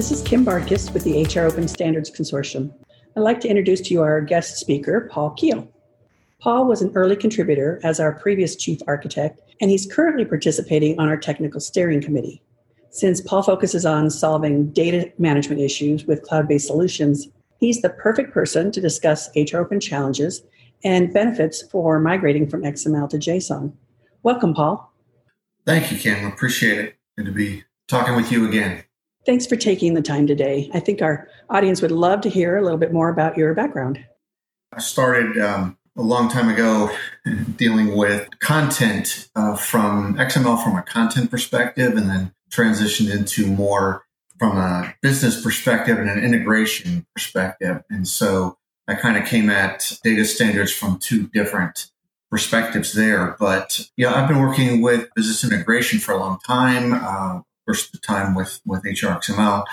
This is Kim Bartkus with the HR Open Standards Consortium. I'd like to introduce to you our guest speaker, Paul Kiel. Paul was an early contributor as our previous chief architect, and he's currently participating on our technical steering committee. Since Paul focuses on solving data management issues with cloud based solutions, he's the perfect person to discuss HR Open challenges and benefits for migrating from XML to JSON. Welcome, Paul. Thank you, Kim. Appreciate it. Good to be talking with you again. Thanks for taking the time today. I think our audience would love to hear a little bit more about your background. I started um, a long time ago dealing with content uh, from XML from a content perspective and then transitioned into more from a business perspective and an integration perspective. And so I kind of came at data standards from two different perspectives there. But yeah, I've been working with business integration for a long time. Uh, first time with with HRXML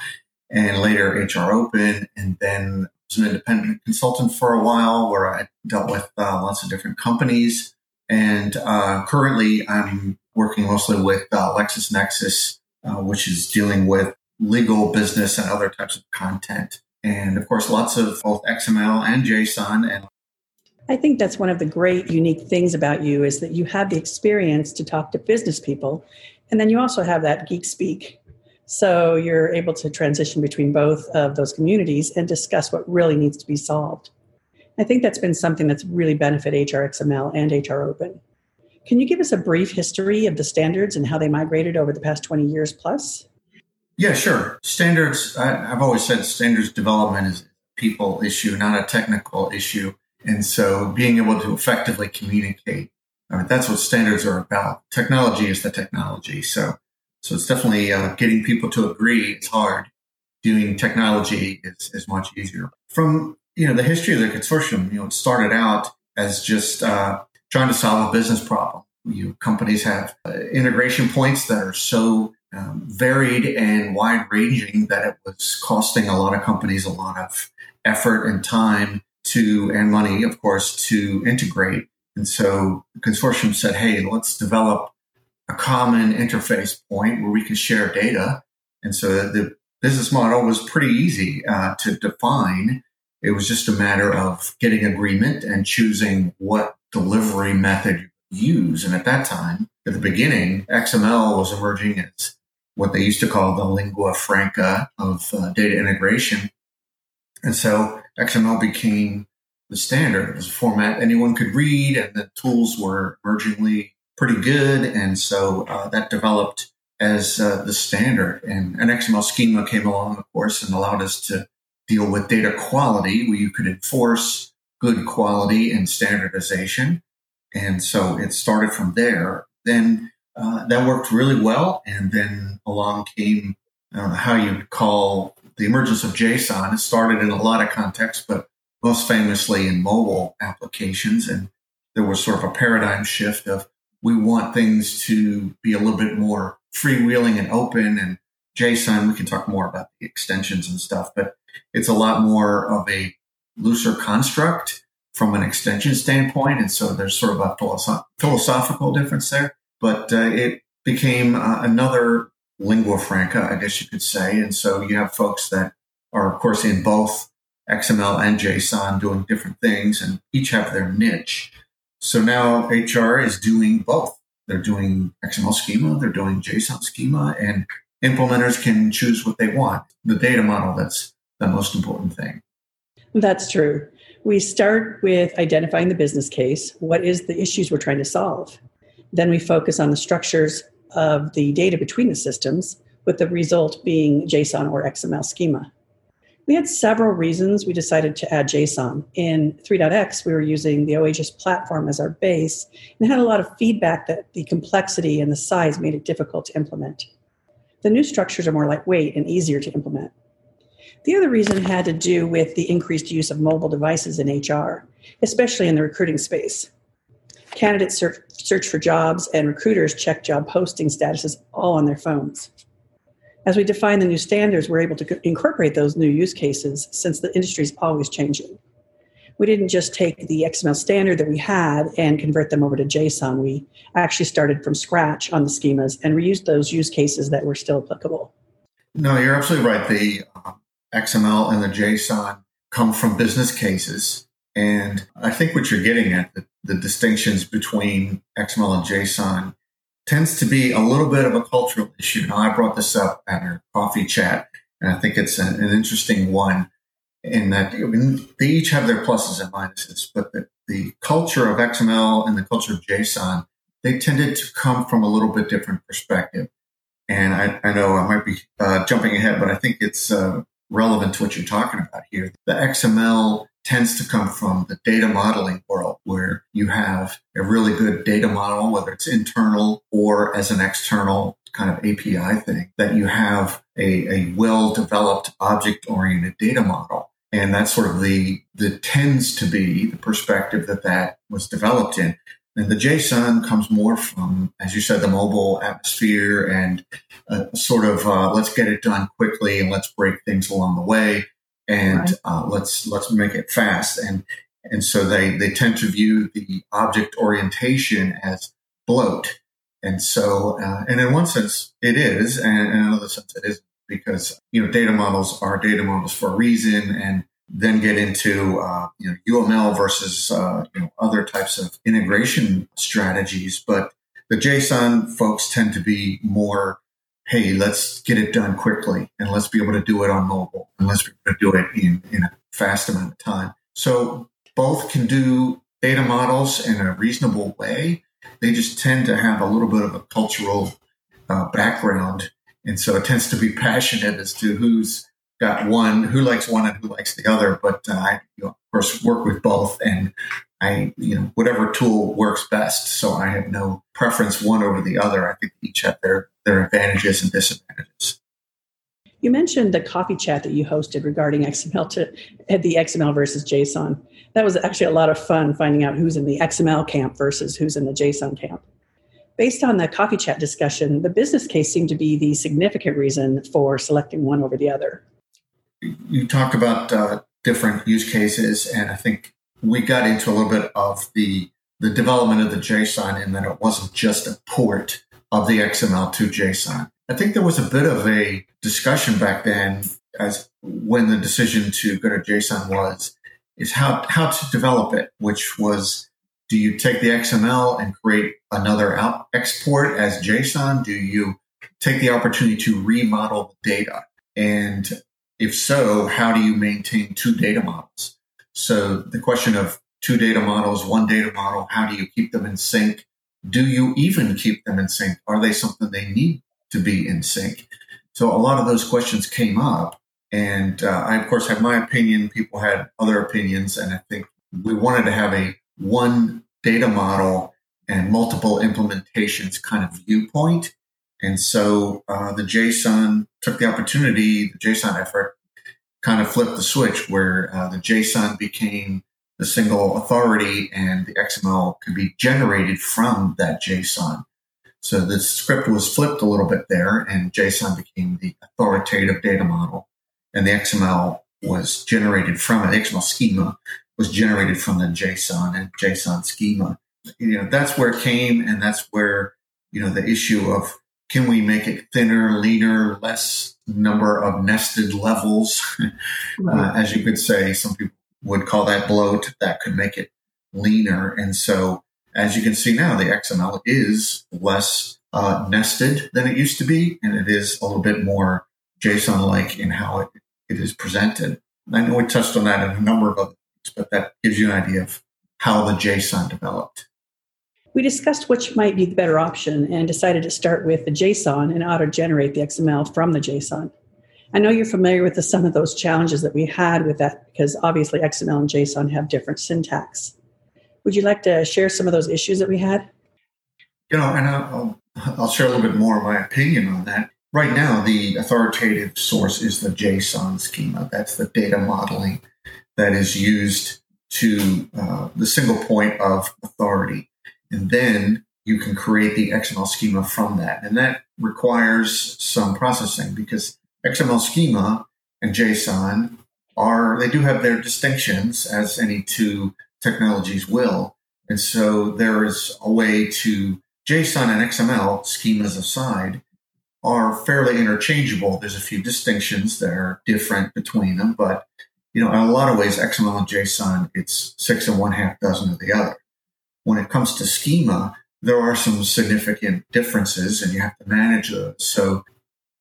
and later HR Open, and then was an independent consultant for a while where I dealt with uh, lots of different companies. And uh, currently, I'm working mostly with uh, LexisNexis, uh, which is dealing with legal, business, and other types of content. And of course, lots of both XML and JSON. And I think that's one of the great unique things about you is that you have the experience to talk to business people, and then you also have that geek speak so you're able to transition between both of those communities and discuss what really needs to be solved. I think that's been something that's really benefited HRXML and HR Open. Can you give us a brief history of the standards and how they migrated over the past 20 years plus? Yeah, sure. Standards, I, have always said standards development is a people issue, not a technical issue. And so being able to effectively communicate, I mean, that's what standards are about. Technology is the technology. So so it's definitely uh, getting people to agree. It's hard. Doing technology is, is much easier. From you know the history of the consortium, you know, it started out as just uh, trying to solve a business problem. You know, companies have uh, integration points that are so um, varied and wide ranging that it was costing a lot of companies a lot of effort and time to and money, of course, to integrate. And so the consortium said, "Hey, let's develop a common interface point where we can share data. And so the business model was pretty easy uh, to define. It was just a matter of getting agreement and choosing what delivery method you use. And at that time, at the beginning, XML was emerging as what they used to call the lingua franca of uh, data integration. And so XML became the standard. It was a format anyone could read, and the tools were emergingly pretty good. And so uh, that developed as uh, the standard. And an XML schema came along, of course, and allowed us to deal with data quality where you could enforce good quality and standardization. And so it started from there. Then uh, that worked really well. And then along came uh, how you'd call the emergence of JSON. It started in a lot of contexts, but most famously in mobile applications. And there was sort of a paradigm shift of we want things to be a little bit more freewheeling and open and JSON. We can talk more about the extensions and stuff, but it's a lot more of a looser construct from an extension standpoint. And so there's sort of a philosoph- philosophical difference there, but uh, it became uh, another lingua franca, I guess you could say. And so you have folks that are, of course, in both XML and JSON doing different things and each have their niche. So now HR is doing both. They're doing XML schema, they're doing JSON schema, and implementers can choose what they want. The data model, that's the most important thing. That's true. We start with identifying the business case. What is the issues we're trying to solve? Then we focus on the structures of the data between the systems, with the result being JSON or XML schema. We had several reasons we decided to add JSON. In 3.x, we were using the OAGIS platform as our base and had a lot of feedback that the complexity and the size made it difficult to implement. The new structures are more lightweight and easier to implement. The other reason had to do with the increased use of mobile devices in HR, especially in the recruiting space. Candidates search, search for jobs and recruiters check job posting statuses all on their phones as we define the new standards, we're able to incorporate those new use cases since the industry is always changing. We didn't just take the XML standard that we had and convert them over to JSON. We actually started from scratch on the schemas and reused those use cases that were still applicable. No, you're absolutely right. The uh, XML and the JSON come from business cases. And I think what you're getting at, the, the distinctions between XML and JSON, tends to be a little bit of a cultural issue. Now, I brought this up at our coffee chat, and I think it's an, an interesting one in that I mean, they each have their pluses and minuses, but the, the culture of XML and the culture of JSON, they tended to come from a little bit different perspective. And I, I know I might be uh, jumping ahead, but I think it's uh, relevant to what you're talking about here. The XML tends to come from the data modeling world where you have a really good data model, whether it's internal or as an external kind of API thing, that you have a, a well developed object oriented data model. And that's sort of the, the tends to be the perspective that that was developed in. And the JSON comes more from, as you said, the mobile atmosphere and uh, sort of uh, let's get it done quickly and let's break things along the way and right. uh, let's let's make it fast. And and so they they tend to view the object orientation as bloat. And so, uh, and in one sense, it is, and in another sense, it isn't because you know data models are data models for a reason, and then get into uh, you know UML versus uh, you know other types of integration strategies. But the JSON folks tend to be more, hey, let's get it done quickly, and let's be able to do it on mobile, and let's be able to do it in, in a fast amount of time. So both can do data models in a reasonable way. They just tend to have a little bit of a cultural uh, background, and so it tends to be passionate as to who's got one who likes one and who likes the other. But uh, I, you know, of course, work with both, and I, you know, whatever tool works best. So I have no preference one over the other. I think each have their their advantages and disadvantages. You mentioned the coffee chat that you hosted regarding XML to the XML versus JSON. That was actually a lot of fun finding out who's in the XML camp versus who's in the JSON camp. Based on the coffee chat discussion, the business case seemed to be the significant reason for selecting one over the other you talk about uh, different use cases, and I think we got into a little bit of the the development of the JSON in that it wasn't just a port of the XML to JSON. I think there was a bit of a discussion back then as when the decision to go to JSON was is how how to develop it, which was do you take the XML and create another out export as JSON? Do you take the opportunity to remodel the data? And if so, how do you maintain two data models? So the question of two data models, one data model, how do you keep them in sync? Do you even keep them in sync? Are they something they need to be in sync? So a lot of those questions came up. And uh, I, of course, had my opinion. People had other opinions. And I think we wanted to have a one data model and multiple implementations kind of viewpoint and so uh, the JSON took the opportunity, the JSON effort kind of flipped the switch where uh, the JSON became the single authority and the XML could be generated from that JSON. So the script was flipped a little bit there and JSON became the authoritative data model and the XML was generated from it. The XML schema was generated from the JSON and JSON schema. You know, that's where it came and that's where, you know, the issue of can we make it thinner, leaner, less number of nested levels? uh, as you could say, some people would call that bloat. That could make it leaner. And so, as you can see now, the XML is less uh, nested than it used to be, and it is a little bit more JSON like in how it, it is presented. I know we touched on that in a number of other things, but that gives you an idea of how the JSON developed. We discussed which might be the better option and decided to start with the JSON and auto generate the XML from the JSON. I know you're familiar with the, some of those challenges that we had with that because obviously XML and JSON have different syntax. Would you like to share some of those issues that we had? You know, and I'll, I'll share a little bit more of my opinion on that. Right now, the authoritative source is the JSON schema. That's the data modeling that is used to uh, the single point of authority. And then you can create the XML schema from that. And that requires some processing because XML schema and JSON are, they do have their distinctions as any two technologies will. And so there is a way to JSON and XML schemas aside are fairly interchangeable. There's a few distinctions that are different between them, but you know, in a lot of ways, XML and JSON, it's six and one half dozen of the other. When it comes to schema, there are some significant differences and you have to manage those. So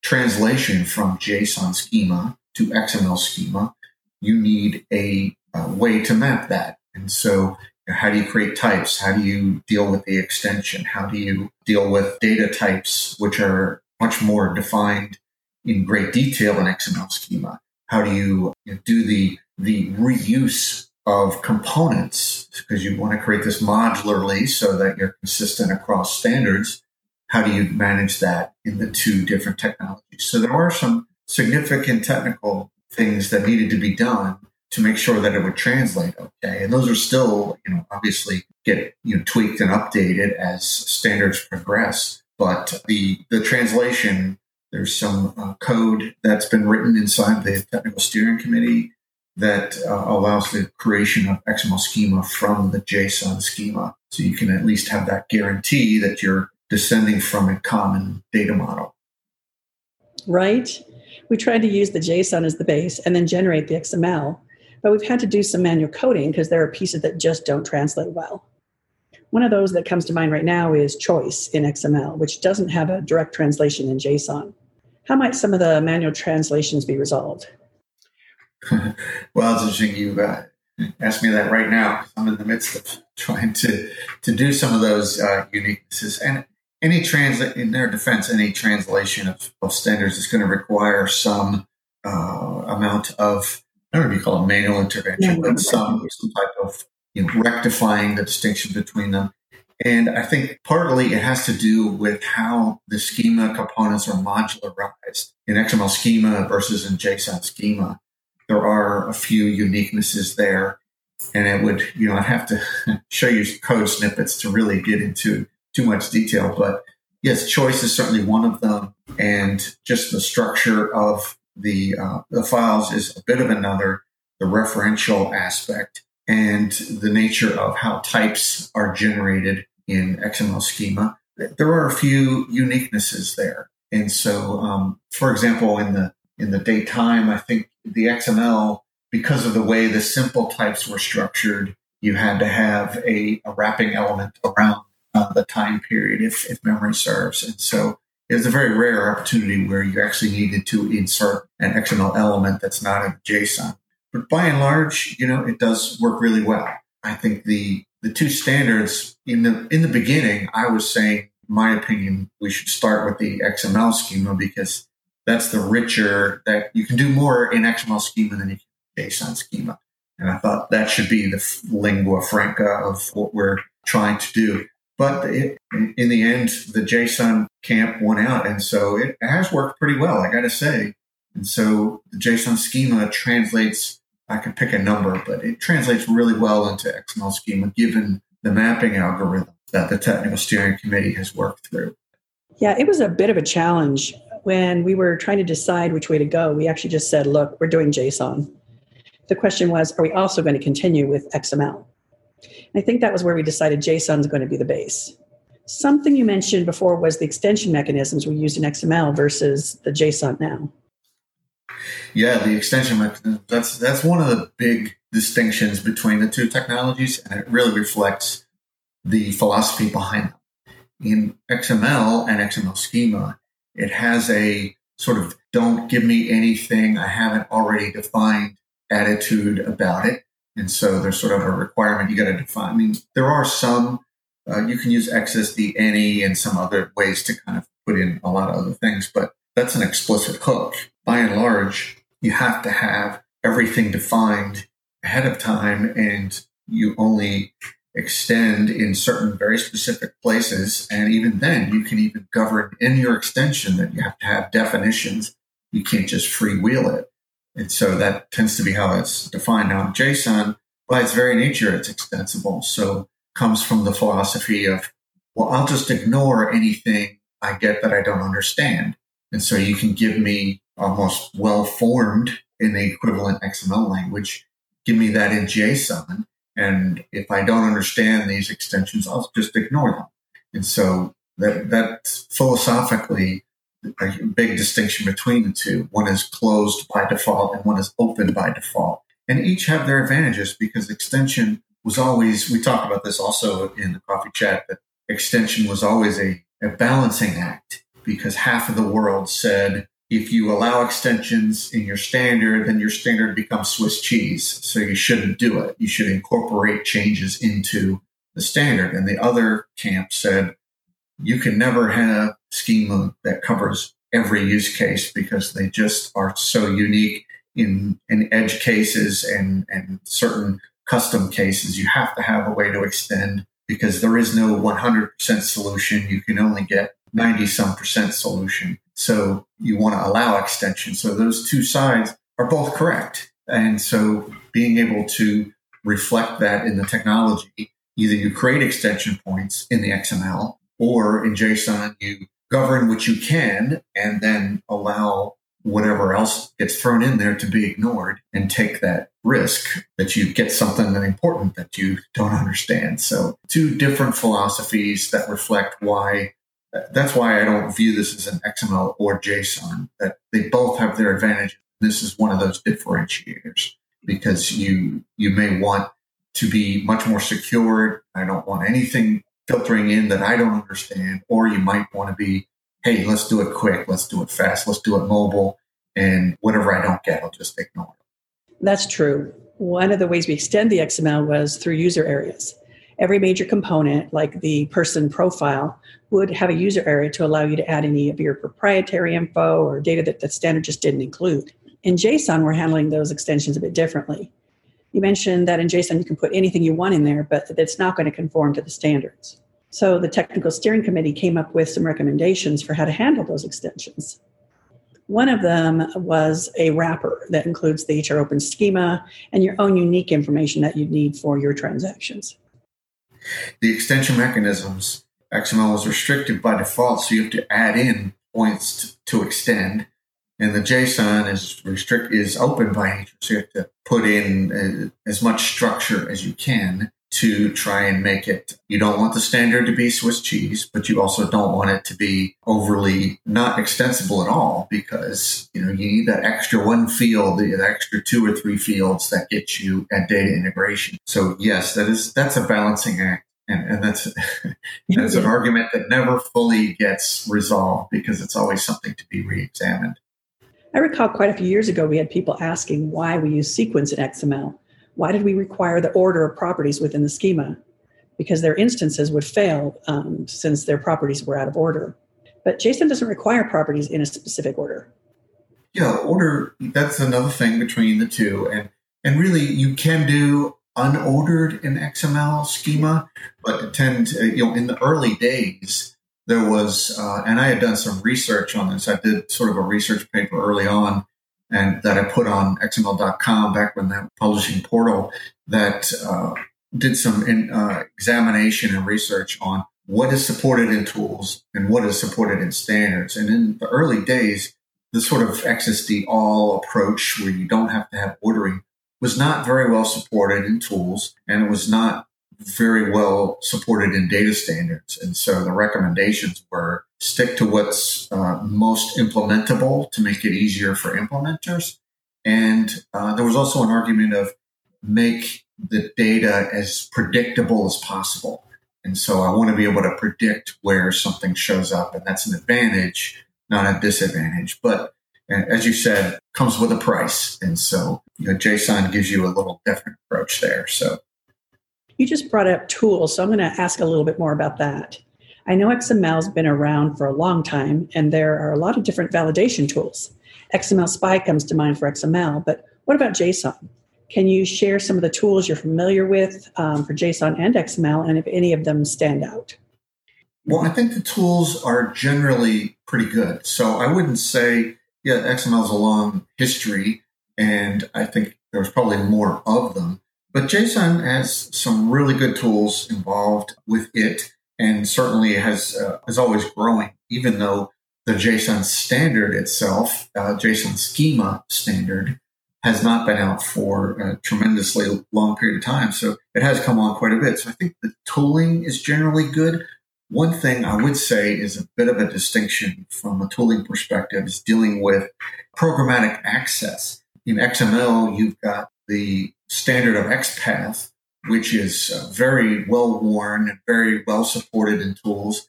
translation from JSON schema to XML schema, you need a, a way to map that. And so how do you create types? How do you deal with the extension? How do you deal with data types, which are much more defined in great detail in XML schema? How do you, do the, the reuse of components? Because you want to create this modularly so that you're consistent across standards. How do you manage that in the two different technologies? So there are some significant technical things that needed to be done to make sure that it would translate okay. And those are still, you know, obviously get you know tweaked and updated as standards progress. But the the translation, there's some uh, code that's been written inside the technical steering committee that uh, allows the creation of XML schema from the JSON schema. So you can at least have that guarantee that you're descending from a common data model. Right. We tried to use the JSON as the base and then generate the XML, but we've had to do some manual coding because there are pieces that just don't translate well. One of those that comes to mind right now is choice in XML, which doesn't have a direct translation in JSON. How might some of the manual translations be resolved? well, it's interesting you uh, asked me that right now. I'm in the midst of trying to to do some of those uh, uniquenesses, and any translate in their defense, any translation of, of standards is going to require some uh, amount of I don't know if you call it manual intervention, but some some type of you know, rectifying the distinction between them. And I think partly it has to do with how the schema components are modularized in XML schema versus in JSON schema. There are a few uniquenesses there. And it would, you know, I'd have to show you code snippets to really get into too much detail. But yes, choice is certainly one of them. And just the structure of the, uh, the files is a bit of another, the referential aspect and the nature of how types are generated in XML schema. There are a few uniquenesses there. And so, um, for example, in the in the date time, I think the XML, because of the way the simple types were structured, you had to have a, a wrapping element around uh, the time period if, if memory serves. And so it was a very rare opportunity where you actually needed to insert an XML element that's not a JSON. But by and large, you know, it does work really well. I think the the two standards in the in the beginning, I was saying, my opinion, we should start with the XML schema because that's the richer that you can do more in XML schema than you can JSON schema. And I thought that should be the lingua franca of what we're trying to do. But it, in the end, the JSON camp won out. And so it has worked pretty well, I got to say. And so the JSON schema translates, I can pick a number, but it translates really well into XML schema given the mapping algorithm that the technical steering committee has worked through. Yeah, it was a bit of a challenge when we were trying to decide which way to go. We actually just said, look, we're doing JSON. The question was, are we also going to continue with XML? And I think that was where we decided JSON is going to be the base. Something you mentioned before was the extension mechanisms we used in XML versus the JSON now. Yeah, the extension mechanism. That's that's one of the big distinctions between the two technologies, and it really reflects the philosophy behind them. In XML and XML schema, it has a sort of don't give me anything I haven't already defined attitude about it. And so there's sort of a requirement you got to define. I mean, there are some, uh, you can use XSD any and some other ways to kind of put in a lot of other things, but that's an explicit hook. By and large, you have to have everything defined ahead of time and you only extend in certain very specific places. And even then, you can even govern in your extension that you have to have definitions. You can't just freewheel it. And so that tends to be how it's defined. Now, JSON, by its very nature, it's extensible. So comes from the philosophy of, well, I'll just ignore anything I get that I don't understand. And so you can give me almost well formed in the equivalent XML language. Give me that in JSON. And if I don't understand these extensions, I'll just ignore them. And so that, that philosophically big distinction between the two. One is closed by default and one is open by default. And each have their advantages because extension was always, we talk about this also in the coffee chat, that extension was always a, a balancing act because half of the world said, if you allow extensions in your standard, then your standard becomes Swiss cheese. So you shouldn't do it. You should incorporate changes into the standard. And the other camp said, you can never have schema that covers every use case because they just are so unique in, in edge cases and, and certain custom cases. You have to have a way to extend because there is no 100% solution. You can only get 90 some percent solution. So you want to allow extension. So those two sides are both correct. And so being able to reflect that in the technology, either you create extension points in the XML or in JSON, you govern what you can and then allow whatever else gets thrown in there to be ignored and take that risk that you get something that important that you don't understand. So two different philosophies that reflect why that's why I don't view this as an XML or JSON, that they both have their advantages. This is one of those differentiators because you you may want to be much more secured. I don't want anything filtering in that I don't understand, or you might want to be, hey, let's do it quick, let's do it fast, let's do it mobile, and whatever I don't get, I'll just ignore it. That's true. One of the ways we extend the XML was through user areas. Every major component, like the person profile, would have a user area to allow you to add any of your proprietary info or data that the standard just didn't include. In JSON, we're handling those extensions a bit differently. You mentioned that in JSON you can put anything you want in there, but it's not going to conform to the standards. So the technical steering committee came up with some recommendations for how to handle those extensions. One of them was a wrapper that includes the HR Open schema and your own unique information that you need for your transactions. The extension mechanisms, XML is restricted by default, so you have to add in points to extend and the JSON is restrict is open by nature, so you have to put in uh, as much structure as you can to try and make it. You don't want the standard to be Swiss cheese, but you also don't want it to be overly not extensible at all because you know you need that extra one field, the extra two or three fields that get you at data integration. So yes, that is that's a balancing act. And, and that's that's an argument that never fully gets resolved because it's always something to be re-examined. I recall quite a few years ago, we had people asking why we use sequence in XML. Why did we require the order of properties within the schema? Because their instances would fail um, since their properties were out of order. But JSON doesn't require properties in a specific order. Yeah, order, that's another thing between the two. And, and really, you can do unordered in XML schema, but tend you know, in the early days, there was, uh, and I had done some research on this. I did sort of a research paper early on and that I put on XML.com back when that publishing portal that uh, did some in, uh, examination and research on what is supported in tools and what is supported in standards. And in the early days, the sort of XSD all approach where you don't have to have ordering was not very well supported in tools and it was not very well supported in data standards. And so the recommendations were stick to what's uh, most implementable to make it easier for implementers. And uh, there was also an argument of make the data as predictable as possible. And so I want to be able to predict where something shows up, and that's an advantage, not a disadvantage. But as you said, comes with a price. And so you know, JSON gives you a little different approach there. So you just brought up tools, so I'm going to ask a little bit more about that. I know XML's been around for a long time, and there are a lot of different validation tools. XML Spy comes to mind for XML, but what about JSON? Can you share some of the tools you're familiar with um, for JSON and XML, and if any of them stand out? Well, I think the tools are generally pretty good. So I wouldn't say, yeah, XML is a long history, and I think there's probably more of them. But JSON has some really good tools involved with it, and certainly has uh, is always growing. Even though the JSON standard itself, uh, JSON schema standard, has not been out for a tremendously long period of time. So it has come on quite a bit. So I think the tooling is generally good. One thing I would say is a bit of a distinction from a tooling perspective is dealing with programmatic access. In XML, you've got the standard of XPath, which is uh, very well worn and very well supported in tools.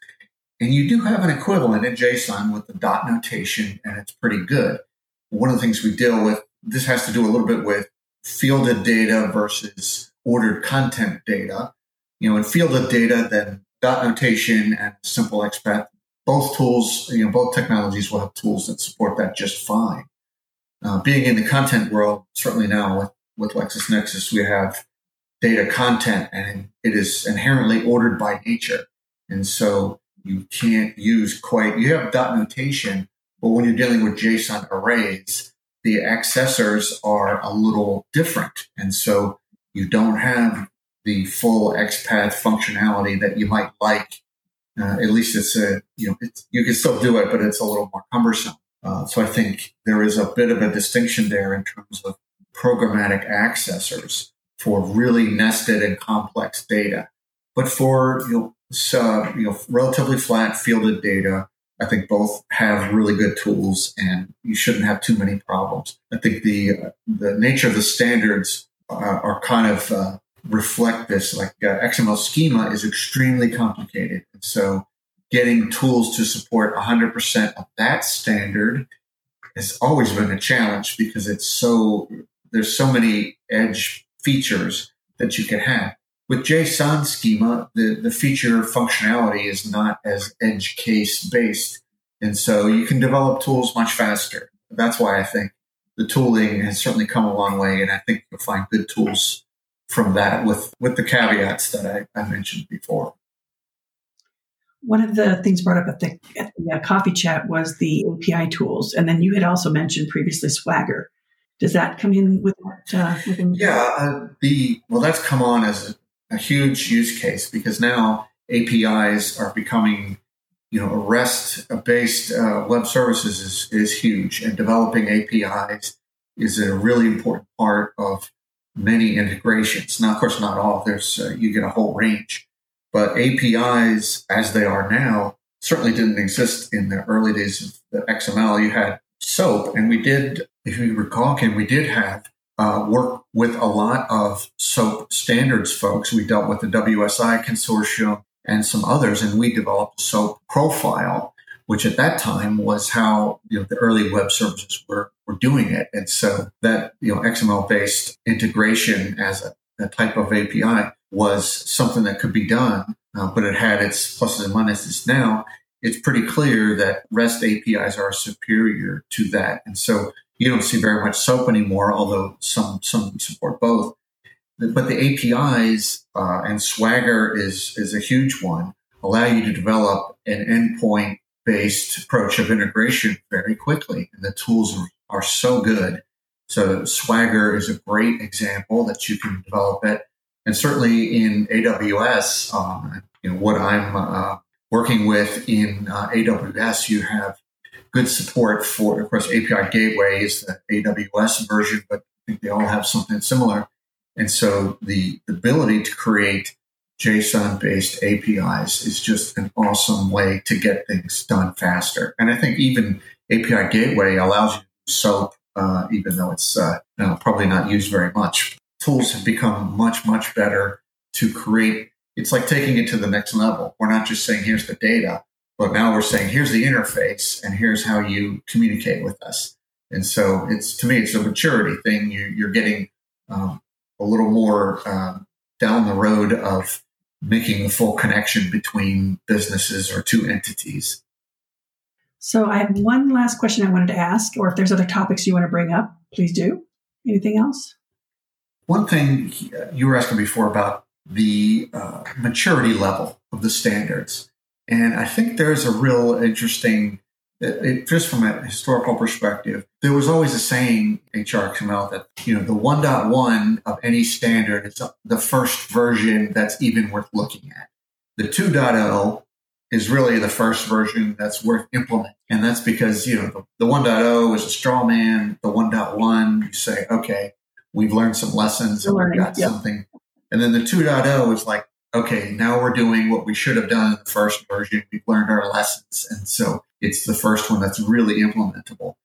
And you do have an equivalent in JSON with the dot notation, and it's pretty good. One of the things we deal with, this has to do a little bit with fielded data versus ordered content data. You know, in fielded data, then dot notation and simple XPath, both tools, you know, both technologies will have tools that support that just fine. Uh, being in the content world, certainly now with, with LexisNexis, we have data content and it is inherently ordered by nature. And so you can't use quite, you have dot notation, but when you're dealing with JSON arrays, the accessors are a little different. And so you don't have the full XPath functionality that you might like. Uh, at least it's a, you know, you can still do it, but it's a little more cumbersome. Uh, so I think there is a bit of a distinction there in terms of programmatic accessors for really nested and complex data. But for you know, so, you know, relatively flat fielded data, I think both have really good tools, and you shouldn't have too many problems. I think the uh, the nature of the standards uh, are kind of uh, reflect this. Like uh, XML schema is extremely complicated, and so getting tools to support 100% of that standard has always been a challenge because it's so there's so many edge features that you can have. With JSON schema, the, the feature functionality is not as edge case based. And so you can develop tools much faster. That's why I think the tooling has certainly come a long way. And I think you'll find good tools from that with, with the caveats that I, I mentioned before. One of the things brought up at the, at the uh, coffee chat was the API tools. And then you had also mentioned previously Swagger. Does that come in with that? Uh, within- yeah, uh, the well, that's come on as a, a, huge use case because now APIs are becoming, you know, a REST-based uh, web services is is huge, and developing APIs is a really important part of many integrations. Now, of course, not all. There's uh, you get a whole range, but APIs as they are now certainly didn't exist in the early days of the XML. You had SOAP, and we did if you recall, Ken, we did have uh, work with a lot of SOAP standards folks. We dealt with the WSI consortium and some others, and we developed a SOAP profile, which at that time was how you know the early web services were were doing it. And so that you know XML based integration as a, a, type of API was something that could be done, uh, but it had its pluses and minuses. Now it's pretty clear that REST APIs are superior to that, and so you don't see very much SOAP anymore, although some some support both. But the APIs uh, and Swagger is is a huge one. Allow you to develop an endpoint based approach of integration very quickly, and the tools are, so good. So Swagger is a great example that you can develop it, and certainly in AWS, um, you know what I'm uh, working with in uh, AWS, you have good support for, of course, API Gateway is the AWS version, but I think they all have something similar. And so the ability to create JSON based APIs is just an awesome way to get things done faster. And I think even API Gateway allows you to SOAP, uh, even though it's uh, probably not used very much. Tools have become much, much better to create. It's like taking it to the next level. We're not just saying, here's the data, but now we're saying, here's the interface and here's how you communicate with us. And so it's, to me, it's a maturity thing. You, are getting um, a little more uh, down the road of making the full connection between businesses or two entities. So I have one last question I wanted to ask, or if there's other topics you want to bring up, please do. Anything else? One thing you were asking before about the uh, maturity level of the standards. And I think there's a real interesting, it, it, just from a historical perspective, there was always a saying in HRXML that, you know, the 1.1 of any standard is the first version that's even worth looking at. The 2.0 is really the first version that's worth implementing. And that's because, you know, the, the 1.0 is a straw man. The 1.1, you say, okay, we've learned some lessons and we've got yep. something. And then the 2.0 is like, okay, now we're doing what we should have done in the first version. We've learned our lessons. And so it's the first one that's really implementable.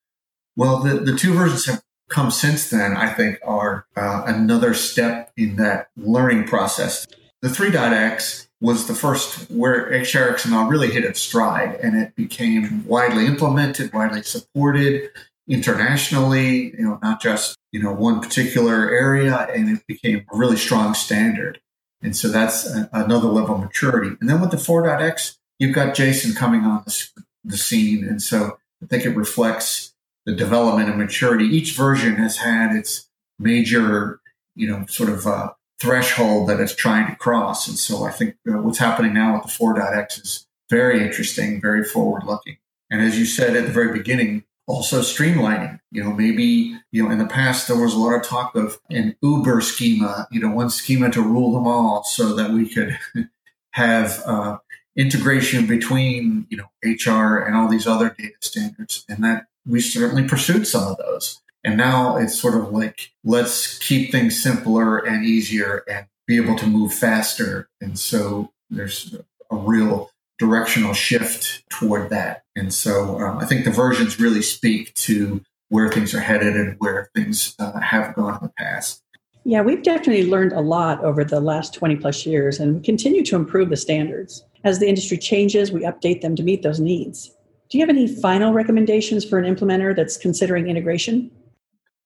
Well, the, the two versions have come since then, I think, are uh, another step in that learning process. The 3.x was the first where HRXML really hit its stride and it became widely implemented, widely supported internationally, you know, not just, you know, one particular area, and it became a really strong standard. And so that's a, another level of maturity. And then with the 4.x, you've got JSON coming on the, the scene. And so I think it reflects the development and maturity. Each version has had its major, you know, sort of uh, threshold that it's trying to cross. And so I think uh, what's happening now with the 4.x is very interesting, very forward looking. And as you said at the very beginning, also streamlining. You know, maybe, you know, in the past there was a lot of talk of an Uber schema, you know, one schema to rule them all so that we could have uh, integration between, you know, HR and all these other data standards. And that we certainly pursued some of those. And now it's sort of like, let's keep things simpler and easier and be able to move faster. And so there's a real directional shift toward that. And so um, I think the versions really speak to where things are headed and where things uh, have gone in the past. Yeah, we've definitely learned a lot over the last 20 plus years and we continue to improve the standards. As the industry changes, we update them to meet those needs. Do you have any final recommendations for an implementer that's considering integration?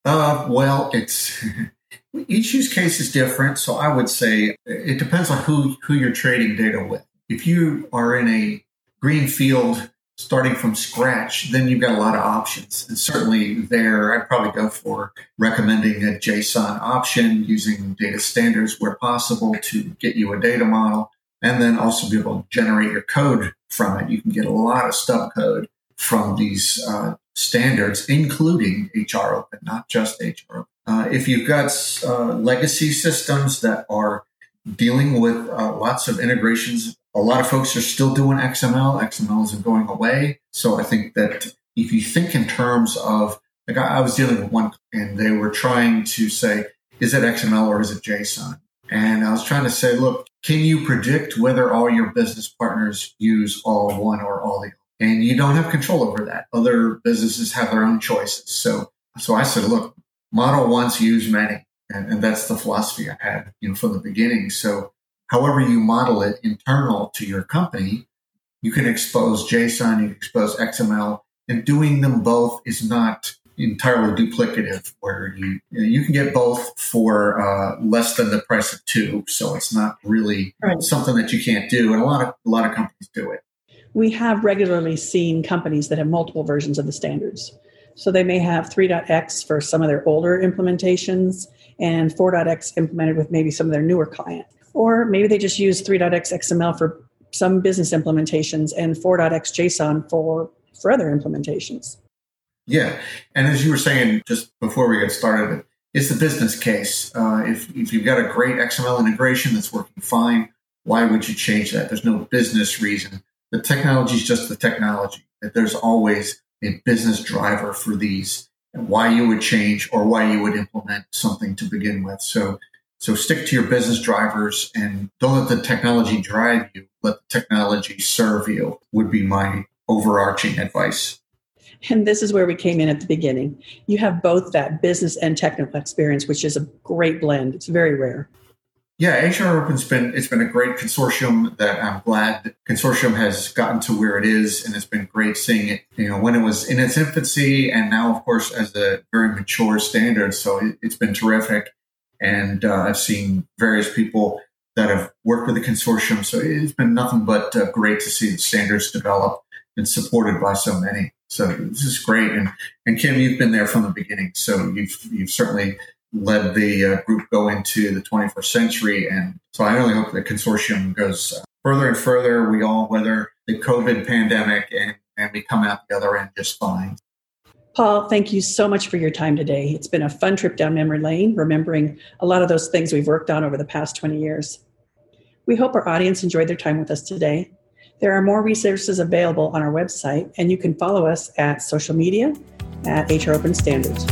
Uh, well, it's each use case is different. So I would say it depends on who, who you're trading data with. If you are in a green field starting from scratch, then you've got a lot of options. And certainly there, I'd probably go for recommending a JSON option using data standards where possible to get you a data model and then also be able to generate your code from it. You can get a lot of stub code from these uh, standards, including HR Open, not just HR. Uh, if you've got uh, legacy systems that are dealing with uh, lots of integrations a lot of folks are still doing XML. XML isn't going away. So I think that if you think in terms of, like I, was dealing with one and they were trying to say, is it XML or is it JSON? And I was trying to say, look, can you predict whether all your business partners use all one or all the other? And you don't have control over that. Other businesses have their own choices. So, so I said, look, model once, use many. And, and that's the philosophy I had, you know, from the beginning. So however you model it internal to your company, you can expose JSON, you can expose XML, and doing them both is not entirely duplicative where you you can get both for uh, less than the price of two so it's not really right. something that you can't do and a lot of a lot of companies do it. We have regularly seen companies that have multiple versions of the standards. So they may have 3.x for some of their older implementations and 4.x implemented with maybe some of their newer clients or maybe they just use 3.x XML for some business implementations and 4.x JSON for, for other implementations. Yeah. And as you were saying just before we get started, it's the business case. Uh, if, if you've got a great XML integration that's working fine, why would you change that? There's no business reason. The technology is just the technology. There's always a business driver for these and why you would change or why you would implement something to begin with. So so stick to your business drivers and don't let the technology drive you. Let the technology serve you would be my overarching advice. And this is where we came in at the beginning. You have both that business and technical experience, which is a great blend. It's very rare. Yeah, HR Open's been it's been a great consortium that I'm glad the consortium has gotten to where it is, and it's been great seeing it. You know, when it was in its infancy, and now, of course, as a very mature standard. So it, it's been terrific. And uh, I've seen various people that have worked with the consortium. So it's been nothing but uh, great to see the standards develop and supported by so many. So this is great. And, and Kim, you've been there from the beginning. So you've, you've certainly led the uh, group go into the 21st century. And so I really hope the consortium goes uh, further and further. We all weather the COVID pandemic and, and we come out the other end just fine. Paul, thank you so much for your time today. It's been a fun trip down memory lane, remembering a lot of those things we've worked on over the past 20 years. We hope our audience enjoyed their time with us today. There are more resources available on our website, and you can follow us at social media at HR Open Standards.